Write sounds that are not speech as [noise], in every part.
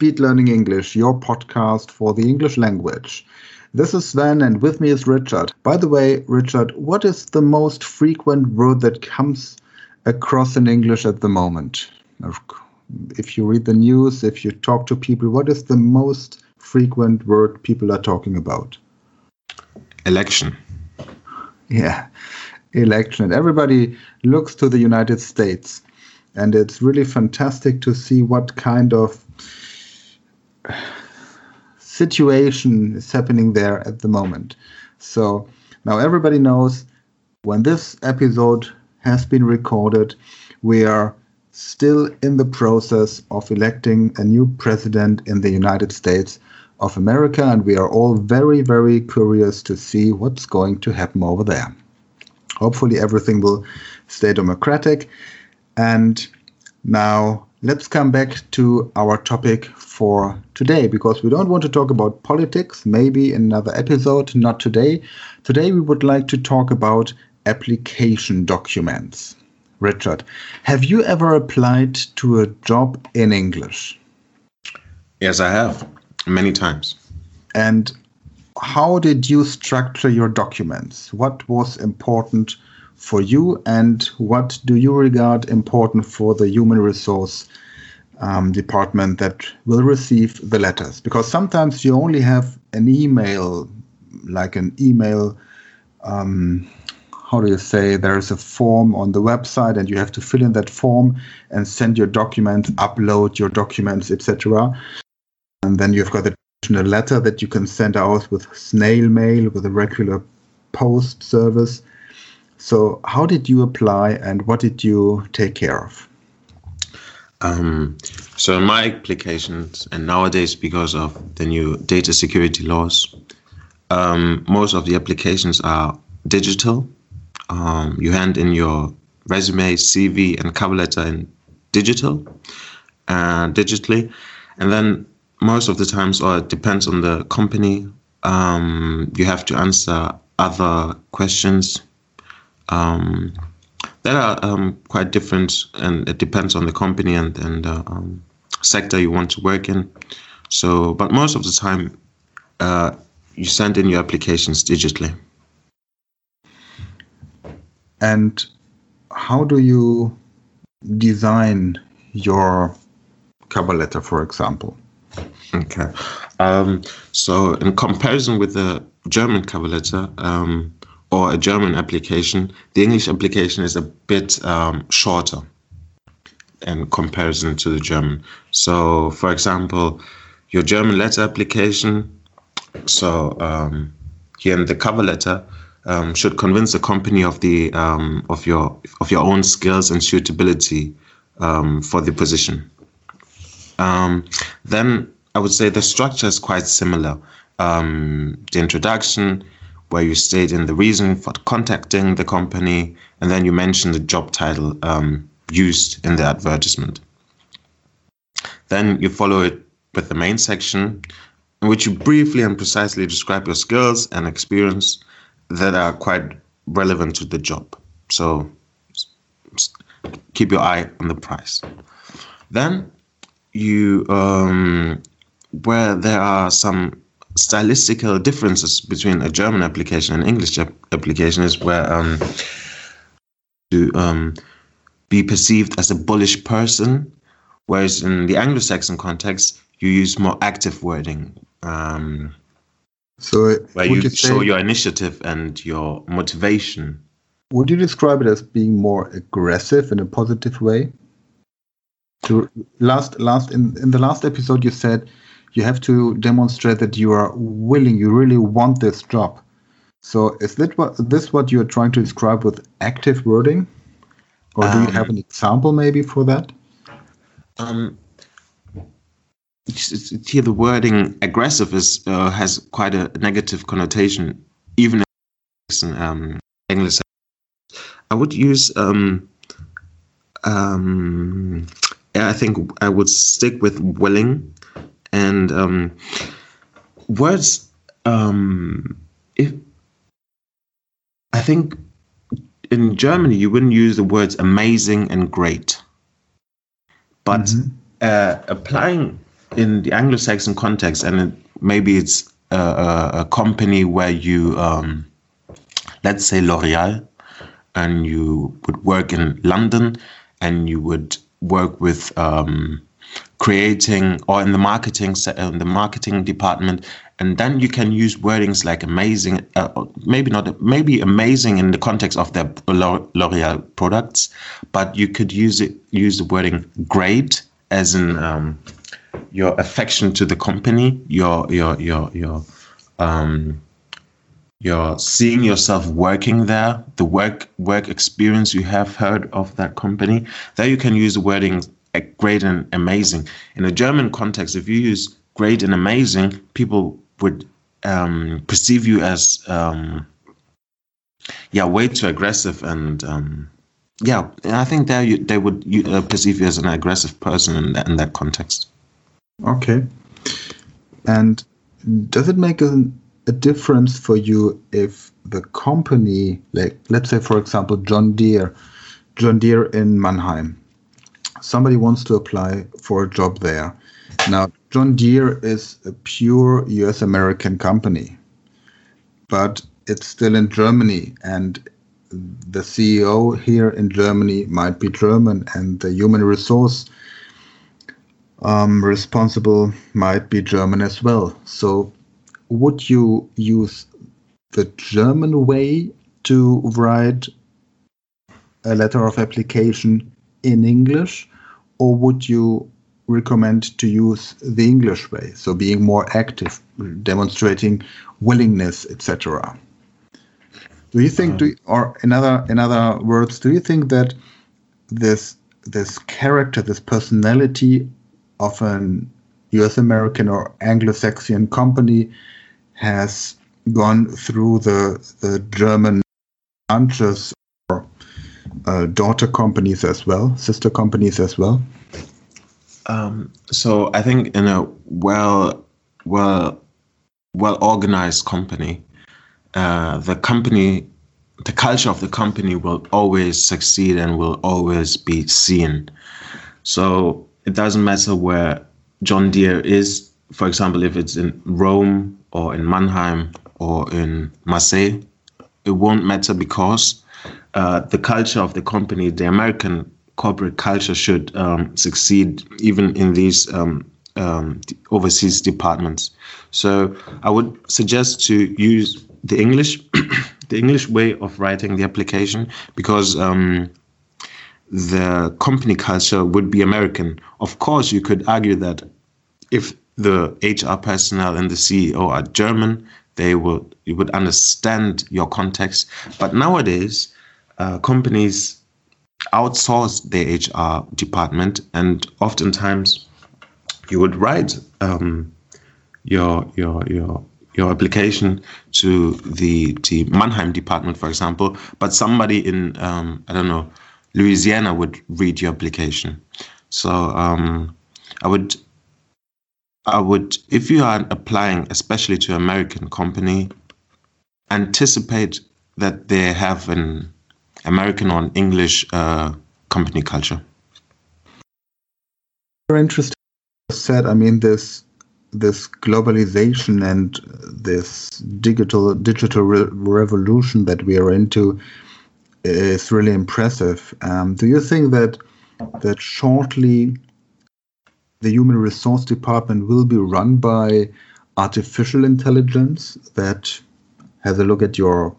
Speed Learning English, your podcast for the English language. This is Sven, and with me is Richard. By the way, Richard, what is the most frequent word that comes across in English at the moment? If you read the news, if you talk to people, what is the most frequent word people are talking about? Election. Yeah, election. Everybody looks to the United States. And it's really fantastic to see what kind of situation is happening there at the moment. So now everybody knows when this episode has been recorded, we are still in the process of electing a new president in the United States of America, and we are all very, very curious to see what's going to happen over there. Hopefully, everything will stay democratic. And now let's come back to our topic for today because we don't want to talk about politics, maybe in another episode, not today. Today, we would like to talk about application documents. Richard, have you ever applied to a job in English? Yes, I have many times. And how did you structure your documents? What was important for you, and what do you regard important for the human resource um, department that will receive the letters? Because sometimes you only have an email, like an email. Um, how do you say there's a form on the website and you have to fill in that form and send your documents upload your documents etc and then you've got the a letter that you can send out with snail mail with a regular post service so how did you apply and what did you take care of? Um, so in my applications and nowadays because of the new data security laws um, most of the applications are digital. Um, you hand in your resume, CV, and cover letter in digital, uh, digitally, and then most of the times, or it depends on the company, um, you have to answer other questions um, that are um, quite different, and it depends on the company and and uh, um, sector you want to work in. So, but most of the time, uh, you send in your applications digitally. And how do you design your cover letter, for example? Okay. Um, so, in comparison with the German cover letter um, or a German application, the English application is a bit um, shorter in comparison to the German. So, for example, your German letter application, so um, here in the cover letter, um, should convince the company of the um, of your of your own skills and suitability um, for the position. Um, then I would say the structure is quite similar. The introduction, where you state in the reason for contacting the company, and then you mention the job title um, used in the advertisement. Then you follow it with the main section, in which you briefly and precisely describe your skills and experience that are quite relevant to the job. So keep your eye on the price. Then you, um, where there are some stylistical differences between a German application and English application, is where um, to um, be perceived as a bullish person, whereas in the Anglo-Saxon context, you use more active wording. Um, so where you, you show your initiative and your motivation. Would you describe it as being more aggressive in a positive way? To last last in, in the last episode you said you have to demonstrate that you are willing, you really want this job. So is that what this what you're trying to describe with active wording? Or do um, you have an example maybe for that? Um, here the wording aggressive is uh, has quite a negative connotation, even in um, English. I would use. Um, um, I think I would stick with willing, and um, words. Um, if I think in Germany you wouldn't use the words amazing and great, but mm-hmm. uh, applying in the Anglo-Saxon context, and it, maybe it's a, a, company where you, um, let's say L'Oreal, and you would work in London, and you would work with um, creating or in the marketing in the marketing department and then you can use wordings like amazing uh, maybe not maybe amazing in the context of their l'oreal products but you could use it use the wording great as in um, your affection to the company your your your your um, you're seeing yourself working there, the work work experience you have heard of that company. There you can use the wording great and amazing. In a German context, if you use great and amazing, people would um, perceive you as um, yeah way too aggressive and um, yeah, I think there you, they would uh, perceive you as an aggressive person in that, in that context. Okay, and does it make a, a difference for you if the company, like let's say for example John Deere, John Deere in Mannheim, somebody wants to apply for a job there. Now, John Deere is a pure US American company, but it's still in Germany, and the CEO here in Germany might be German, and the human resource um, responsible might be German as well. So, would you use the German way to write a letter of application in English, or would you recommend to use the English way, so being more active, demonstrating willingness, etc. Do you think, do, uh-huh. or in other in other words, do you think that this this character, this personality of an U.S. American or Anglo-Saxon company has gone through the the German branches uh, daughter companies as well, sister companies as well? Um, so I think in a well, well, well organized company, uh, the company, the culture of the company will always succeed and will always be seen. So it doesn't matter where John Deere is. For example, if it's in Rome or in Mannheim or in Marseille, it won't matter because uh, the culture of the company, the American corporate culture should um, succeed even in these um, um, overseas departments. So I would suggest to use the English, [coughs] the English way of writing the application because um, the company culture would be American. Of course, you could argue that if the HR personnel and the CEO are German, they would you would understand your context. But nowadays, uh, companies outsource their HR department, and oftentimes you would write um, your your your your application to the the Mannheim department, for example, but somebody in um, I don't know Louisiana would read your application. So um, I would I would if you are applying, especially to American company, anticipate that they have an American or an English uh, company culture. Very interesting. Said, I mean this this globalization and this digital digital re revolution that we are into is really impressive. Um, do you think that that shortly the human resource department will be run by artificial intelligence that has a look at your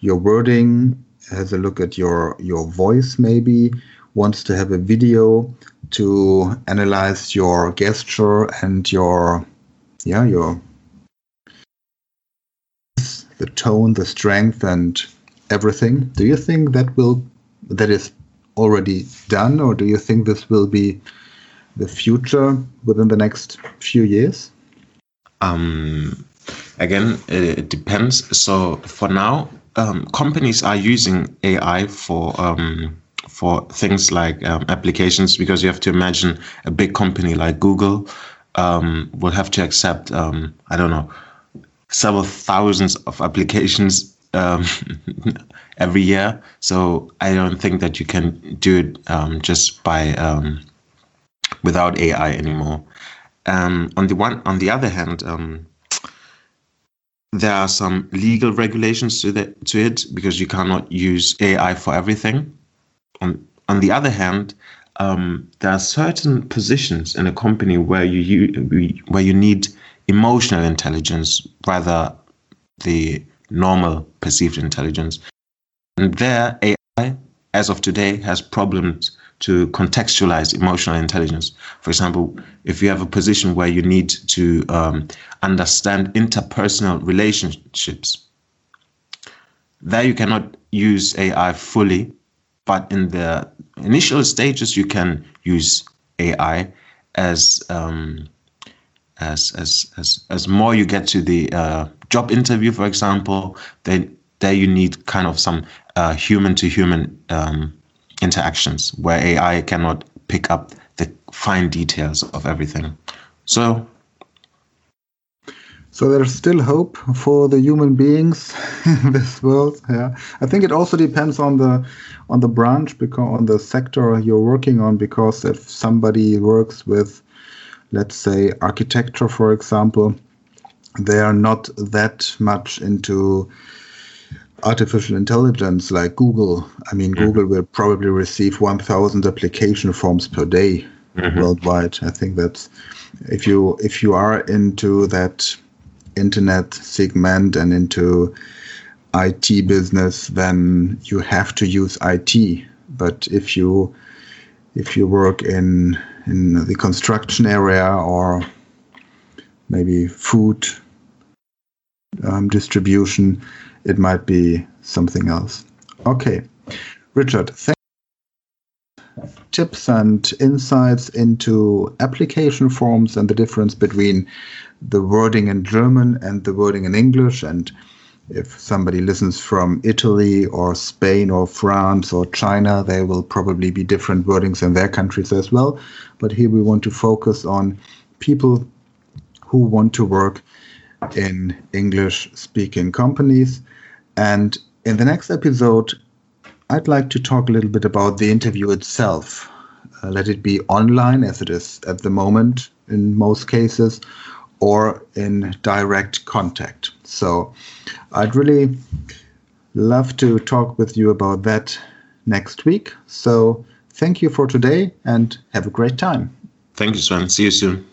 your wording has a look at your your voice maybe wants to have a video to analyze your gesture and your yeah your the tone the strength and everything. Do you think that will that is already done or do you think this will be the future within the next few years? Um again it depends. So for now um, companies are using AI for um, for things like um, applications because you have to imagine a big company like Google um, will have to accept um, I don't know several thousands of applications um, [laughs] every year. So I don't think that you can do it just by without AI anymore. On the one, on the other hand, there are some legal regulations to, the, to it because you cannot use AI for everything. On, on the other hand, um, there are certain positions in a company where you, you where you need emotional intelligence rather the normal perceived intelligence. And there, AI, as of today, has problems to contextualize emotional intelligence. For example, if you have a position where you need to um, understand interpersonal relationships, there you cannot use AI fully, but in the initial stages, you can use AI as um, as as as as more you get to the uh, job interview, for example, then there you need kind of some human to human interactions where AI cannot pick up the fine details of everything. So so there's still hope for the human beings [laughs] in this world. Yeah, I think it also depends on the on the branch because on the sector you're working on. Because if somebody works with, let's say, architecture, for example, they are not that much into artificial intelligence like Google. I mean, mm-hmm. Google will probably receive 1,000 application forms per day mm-hmm. worldwide. I think that's if you if you are into that internet segment and into IT business, then you have to use IT. But if you if you work in in the construction area or maybe food um, distribution, it might be something else. Okay, Richard, thank tips and insights into application forms and the difference between the wording in German and the wording in English. And if somebody listens from Italy or Spain or France or China, there will probably be different wordings in their countries as well. But here we want to focus on people who want to work in English speaking companies. And in the next episode, I'd like to talk a little bit about the interview itself. Uh, let it be online, as it is at the moment in most cases, or in direct contact. So I'd really love to talk with you about that next week. So thank you for today and have a great time. Thank you, Sven. See you soon.